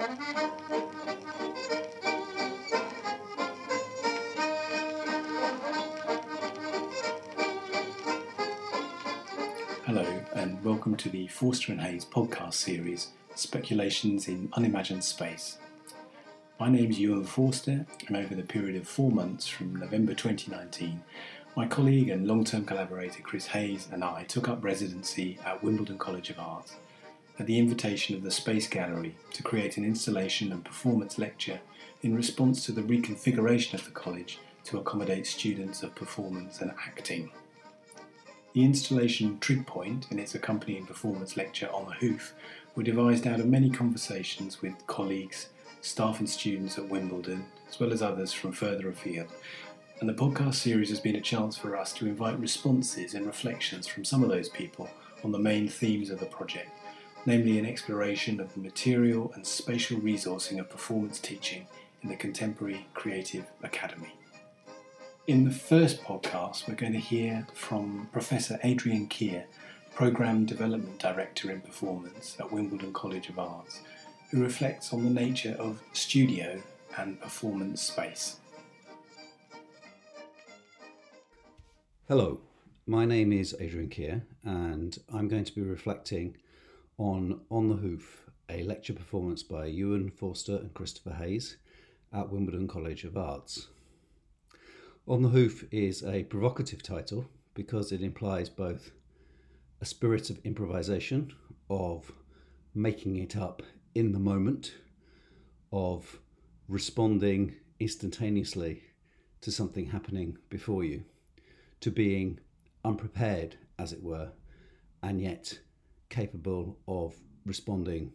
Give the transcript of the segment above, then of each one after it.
Hello, and welcome to the Forster and Hayes podcast series, Speculations in Unimagined Space. My name is Ewan Forster, and over the period of four months from November 2019, my colleague and long term collaborator Chris Hayes and I took up residency at Wimbledon College of Art at the invitation of the Space Gallery to create an installation and performance lecture in response to the reconfiguration of the college to accommodate students of performance and acting. The installation Trig Point and its accompanying performance lecture on the hoof were devised out of many conversations with colleagues, staff and students at Wimbledon, as well as others from further afield. And the podcast series has been a chance for us to invite responses and reflections from some of those people on the main themes of the project namely an exploration of the material and spatial resourcing of performance teaching in the Contemporary Creative Academy. In the first podcast, we're going to hear from Professor Adrian Kear, Programme Development Director in Performance at Wimbledon College of Arts, who reflects on the nature of studio and performance space. Hello, my name is Adrian Kear, and I'm going to be reflecting on On the Hoof, a lecture performance by Ewan Forster and Christopher Hayes at Wimbledon College of Arts. On the Hoof is a provocative title because it implies both a spirit of improvisation, of making it up in the moment, of responding instantaneously to something happening before you, to being unprepared, as it were, and yet capable of responding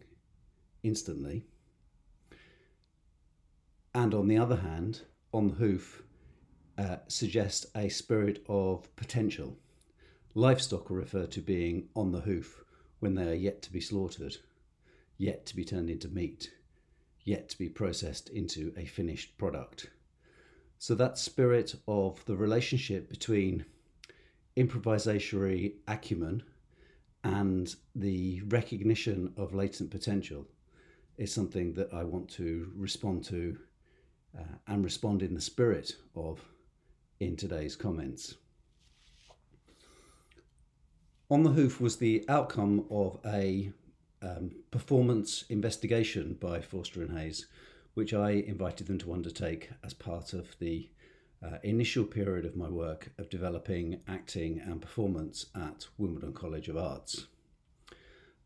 instantly. And on the other hand, on the hoof, uh, suggest a spirit of potential. Livestock are referred to being on the hoof when they are yet to be slaughtered, yet to be turned into meat, yet to be processed into a finished product. So that spirit of the relationship between improvisatory acumen and the recognition of latent potential is something that I want to respond to uh, and respond in the spirit of in today's comments. On the Hoof was the outcome of a um, performance investigation by Forster and Hayes, which I invited them to undertake as part of the uh, initial period of my work of developing acting and performance at Wimbledon College of Arts.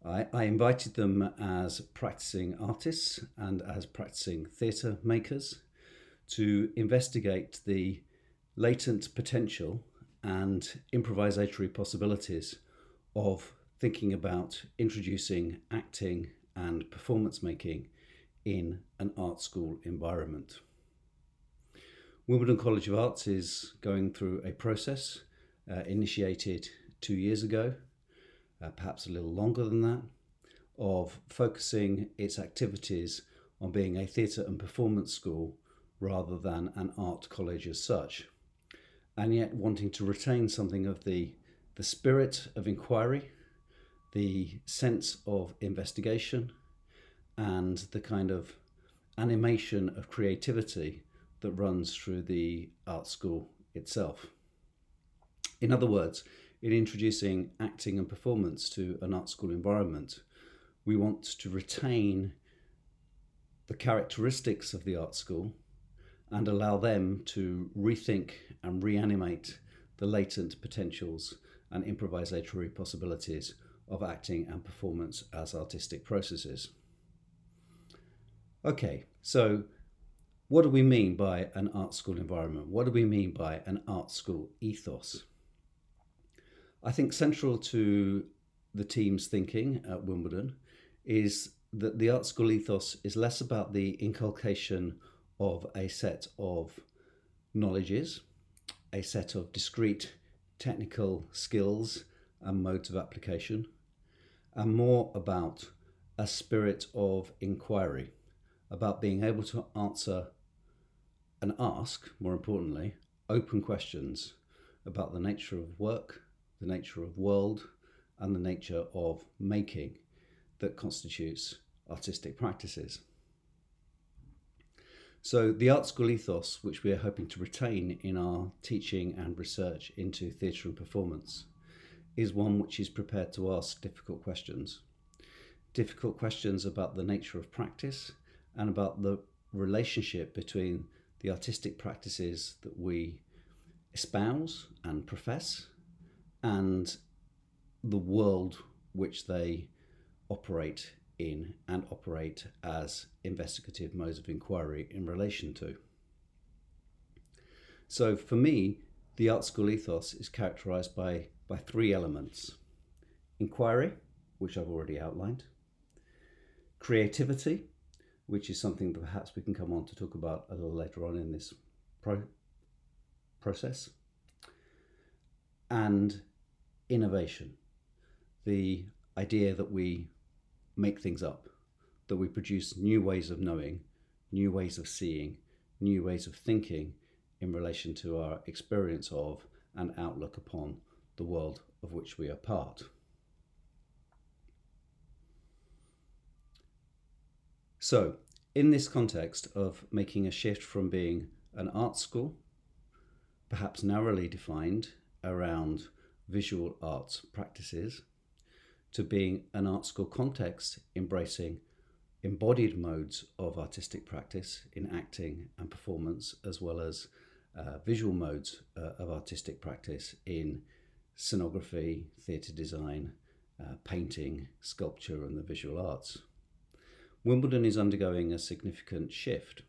I, I invited them as practicing artists and as practicing theatre makers to investigate the latent potential and improvisatory possibilities of thinking about introducing acting and performance making in an art school environment. Wimbledon College of Arts is going through a process uh, initiated two years ago, uh, perhaps a little longer than that, of focusing its activities on being a theatre and performance school rather than an art college as such, and yet wanting to retain something of the, the spirit of inquiry, the sense of investigation, and the kind of animation of creativity that runs through the art school itself. In other words, in introducing acting and performance to an art school environment, we want to retain the characteristics of the art school and allow them to rethink and reanimate the latent potentials and improvisatory possibilities of acting and performance as artistic processes. Okay, so what do we mean by an art school environment? What do we mean by an art school ethos? I think central to the team's thinking at Wimbledon is that the art school ethos is less about the inculcation of a set of knowledges, a set of discrete technical skills and modes of application, and more about a spirit of inquiry, about being able to answer and ask, more importantly, open questions about the nature of work, the nature of world, and the nature of making that constitutes artistic practices. So, the art school ethos, which we are hoping to retain in our teaching and research into theatre and performance, is one which is prepared to ask difficult questions. Difficult questions about the nature of practice and about the relationship between the artistic practices that we espouse and profess and the world which they operate in and operate as investigative modes of inquiry in relation to. So, for me, the art school ethos is characterized by, by three elements inquiry, which I've already outlined, creativity, which is something that perhaps we can come on to talk about a little later on in this pro- process, and innovation, the idea that we make things up, that we produce new ways of knowing, new ways of seeing, new ways of thinking in relation to our experience of and outlook upon the world of which we are part. So, in this context of making a shift from being an art school, perhaps narrowly defined around visual arts practices, to being an art school context embracing embodied modes of artistic practice in acting and performance, as well as uh, visual modes uh, of artistic practice in scenography, theatre design, uh, painting, sculpture, and the visual arts. Wimbledon is undergoing a significant shift,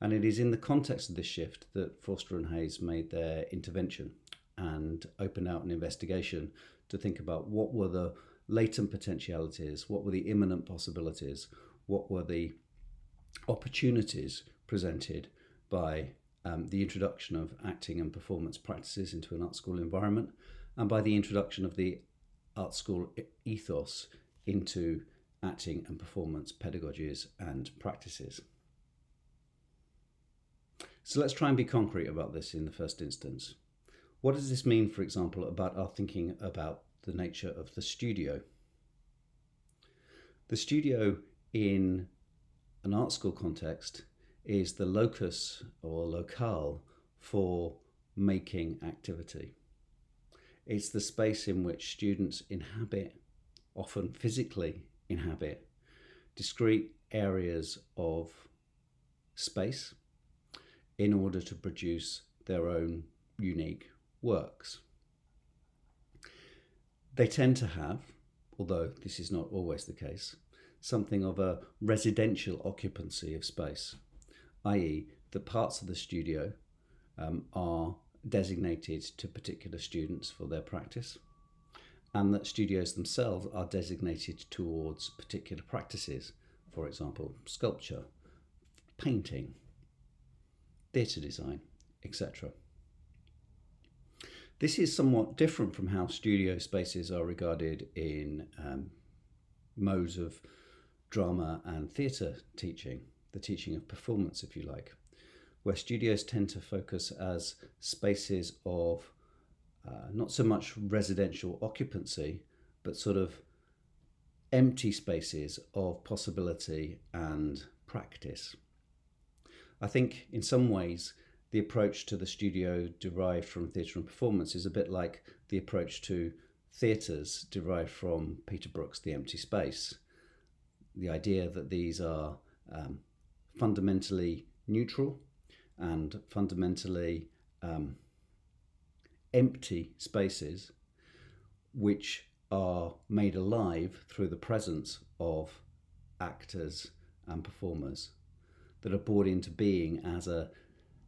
and it is in the context of this shift that Forster and Hayes made their intervention and opened out an investigation to think about what were the latent potentialities, what were the imminent possibilities, what were the opportunities presented by um, the introduction of acting and performance practices into an art school environment, and by the introduction of the art school ethos into acting and performance pedagogies and practices. So let's try and be concrete about this in the first instance. What does this mean, for example, about our thinking about the nature of the studio? The studio in an art school context is the locus or locale for making activity. It's the space in which students inhabit, often physically inhabit, discrete areas of space in order to produce their own unique works. They tend to have, although this is not always the case, something of a residential occupancy of space, i.e., the parts of the studio um, are designated to particular students for their practice, and that studios themselves are designated towards particular practices, for example, sculpture, painting, theatre design, etc. This is somewhat different from how studio spaces are regarded in um, modes of drama and theatre teaching, the teaching of performance, if you like, where studios tend to focus as spaces of uh, not so much residential occupancy, but sort of empty spaces of possibility and practice. I think in some ways the approach to the studio derived from theatre and performance is a bit like the approach to theatres derived from Peter Brook's The Empty Space. The idea that these are um, fundamentally neutral and fundamentally um, empty spaces which are made alive through the presence of actors and performers that are brought into being as a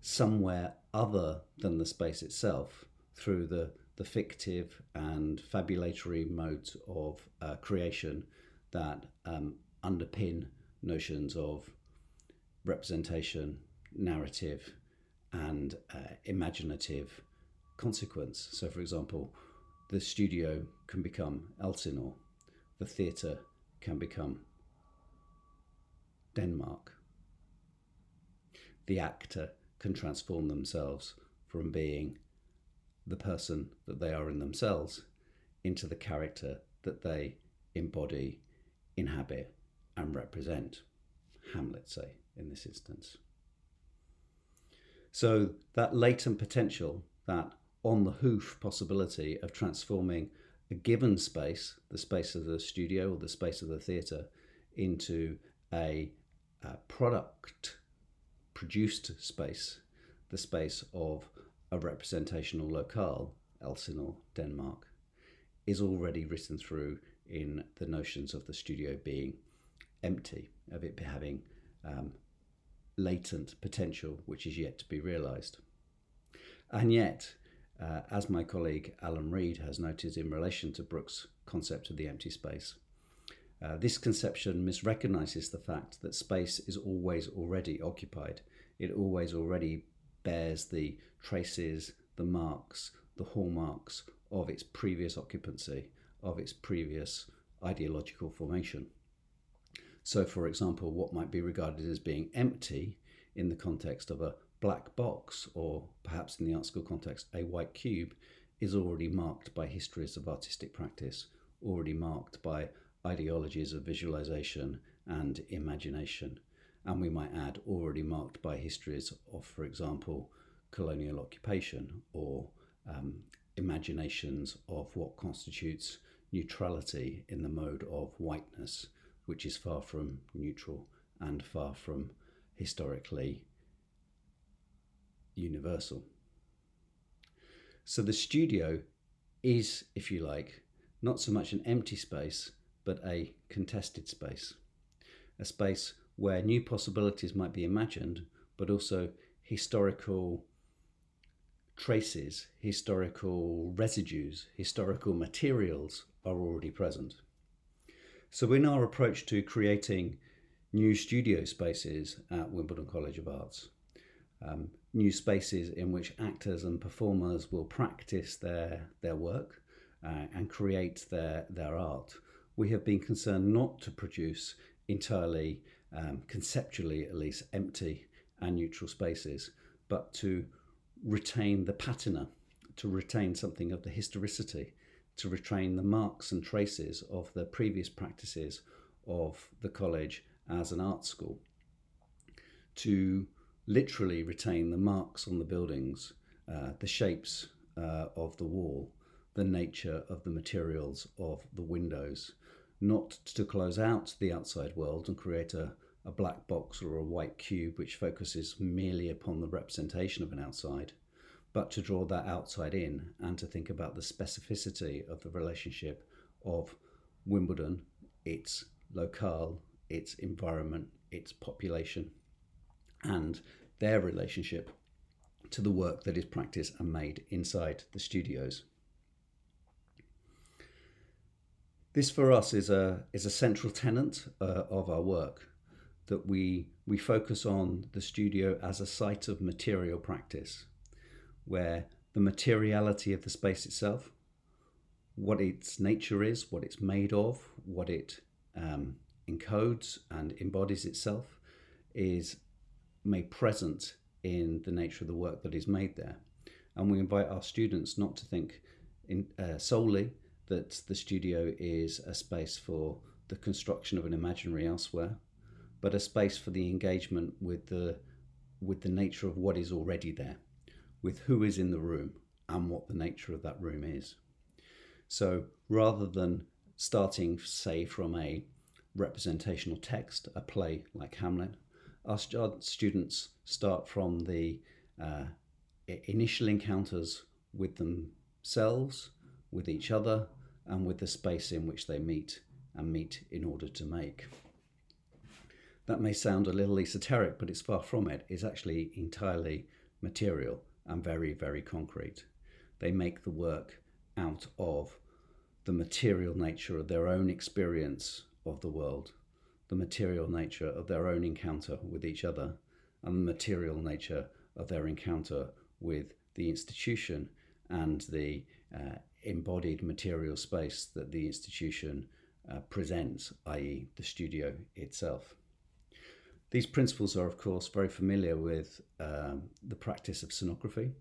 somewhere other than the space itself through the, the fictive and fabulatory modes of uh, creation that um, underpin notions of representation, narrative, and uh, imaginative consequence. So, for example, the studio can become Elsinore, the theatre can become Denmark, the actor can transform themselves from being the person that they are in themselves into the character that they embody, inhabit, and represent. Hamlet, say, in this instance. So that latent potential, that on the hoof possibility of transforming a given space, the space of the studio or the space of the theatre, into a, a product produced space, the space of a representational locale, Elsinore, Denmark, is already written through in the notions of the studio being empty, of it having um, latent potential which is yet to be realised. And yet, uh, as my colleague Alan Read has noted in relation to Brooks' concept of the empty space, uh, this conception misrecognizes the fact that space is always already occupied. It always already bears the traces, the marks, the hallmarks of its previous occupancy, of its previous ideological formation. So, for example, what might be regarded as being empty in the context of a black box, or perhaps in the art school context, a white cube, is already marked by histories of artistic practice, already marked by ideologies of visualization and imagination. And we might add, already marked by histories of, for example, colonial occupation or um, imaginations of what constitutes neutrality in the mode of whiteness, which is far from neutral and far from historically universal. So the studio is, if you like, not so much an empty space, but a contested space. A space where new possibilities might be imagined, but also historical traces, historical residues, historical materials are already present. So, in our approach to creating new studio spaces at Wimbledon College of Arts, um, new spaces in which actors and performers will practice their, their work uh, and create their, their art, we have been concerned not to produce entirely, um, conceptually at least, empty and neutral spaces, but to retain the patina, to retain something of the historicity, to retain the marks and traces of the previous practices of the college as an art school, to literally retain the marks on the buildings, uh, the shapes uh, of the wall, the nature of the materials of the windows, not to close out the outside world and create a, a black box or a white cube which focuses merely upon the representation of an outside, but to draw that outside in and to think about the specificity of the relationship of Wimbledon, its locale, its environment, its population, and their relationship to the work that is practiced and made inside the studios. This for us is a is a central tenet uh, of our work that we we focus on the studio as a site of material practice, where the materiality of the space itself, what its nature is, what it's made of, what it um, encodes and embodies itself, is made present in the nature of the work that is made there. And we invite our students not to think in, uh, solely that the studio is a space for the construction of an imaginary elsewhere, but a space for the engagement with the with the nature of what is already there, with who is in the room and what the nature of that room is. So rather than starting, say, from a representational text, a play like Hamlet, our students start from the uh, initial encounters with themselves, with each other, and with the space in which they meet and meet in order to make. That may sound a little esoteric, but it's far from it. It's actually entirely material and very, very concrete. They make the work out of the material nature of their own experience of the world, the material nature of their own encounter with each other, and the material nature of their encounter with the institution and the uh, embodied material space that the institution uh, presents, i.e., the studio itself. These principles are, of course, very familiar with um, the practice of scenography,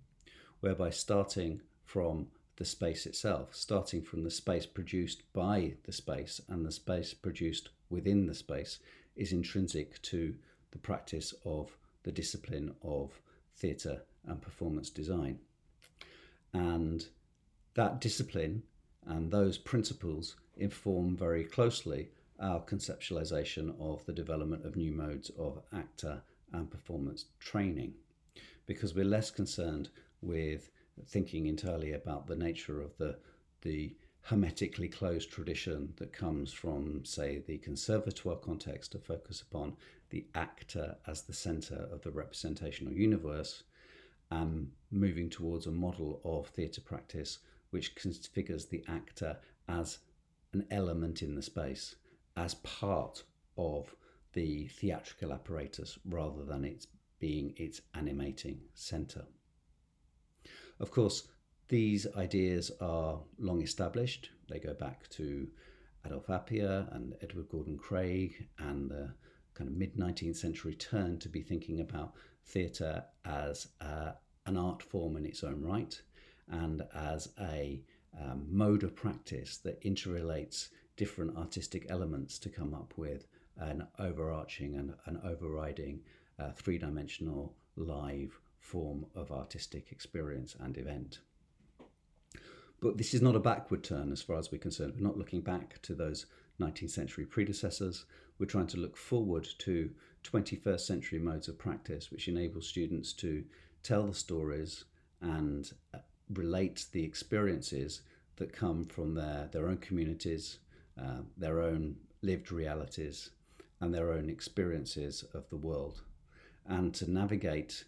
whereby starting from the space itself, starting from the space produced by the space and the space produced within the space, is intrinsic to the practice of the discipline of theatre and performance design. And that discipline and those principles inform very closely our conceptualization of the development of new modes of actor and performance training because we're less concerned with thinking entirely about the nature of the the hermetically closed tradition that comes from, say, the conservatoire context to focus upon the actor as the center of the representational universe, and moving towards a model of theatre practice which configures the actor as an element in the space, as part of the theatrical apparatus rather than its being its animating center. Of course, these ideas are long established. They go back to Adolphe Appia and Edward Gordon Craig and the kind of mid 19th century turn to be thinking about theatre as uh, an art form in its own right and as a um, mode of practice that interrelates different artistic elements to come up with an overarching and an overriding uh, three dimensional live form of artistic experience and event. But this is not a backward turn as far as we're concerned. We're not looking back to those 19th century predecessors. We're trying to look forward to 21st century modes of practice, which enable students to tell the stories and uh, relate the experiences that come from their, their own communities, uh, their own lived realities, and their own experiences of the world, and to navigate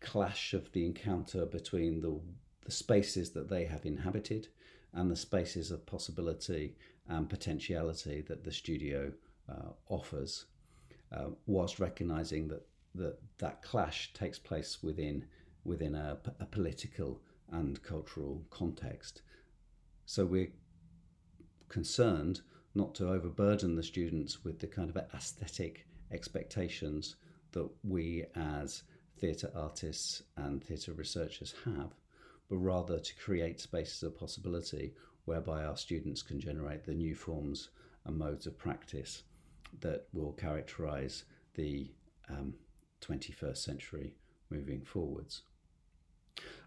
clash of the encounter between the the spaces that they have inhabited and the spaces of possibility and potentiality that the studio uh, offers, uh, whilst recognizing that, that that clash takes place within, within a, a political and cultural context. So we're concerned not to overburden the students with the kind of aesthetic expectations that we as theatre artists and theatre researchers have, but rather to create spaces of possibility whereby our students can generate the new forms and modes of practice that will characterize the um, 21st century moving forwards.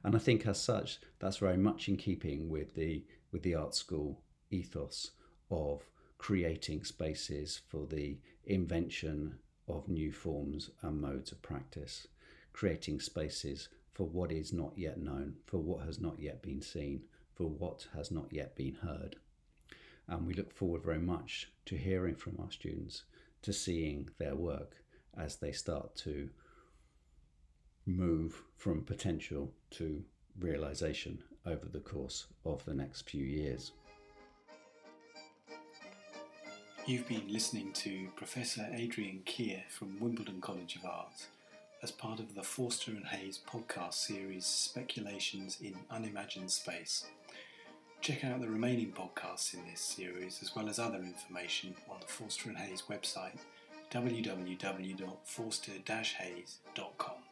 And I think, as such, that's very much in keeping with the with the art school ethos of creating spaces for the invention of new forms and modes of practice, creating spaces for what is not yet known, for what has not yet been seen, for what has not yet been heard. And we look forward very much to hearing from our students, to seeing their work as they start to move from potential to realization over the course of the next few years. You've been listening to Professor Adrian Kear from Wimbledon College of Art as part of the Forster and Hayes podcast series Speculations in Unimagined Space. Check out the remaining podcasts in this series as well as other information on the Forster and Hayes website www.forster-hayes.com.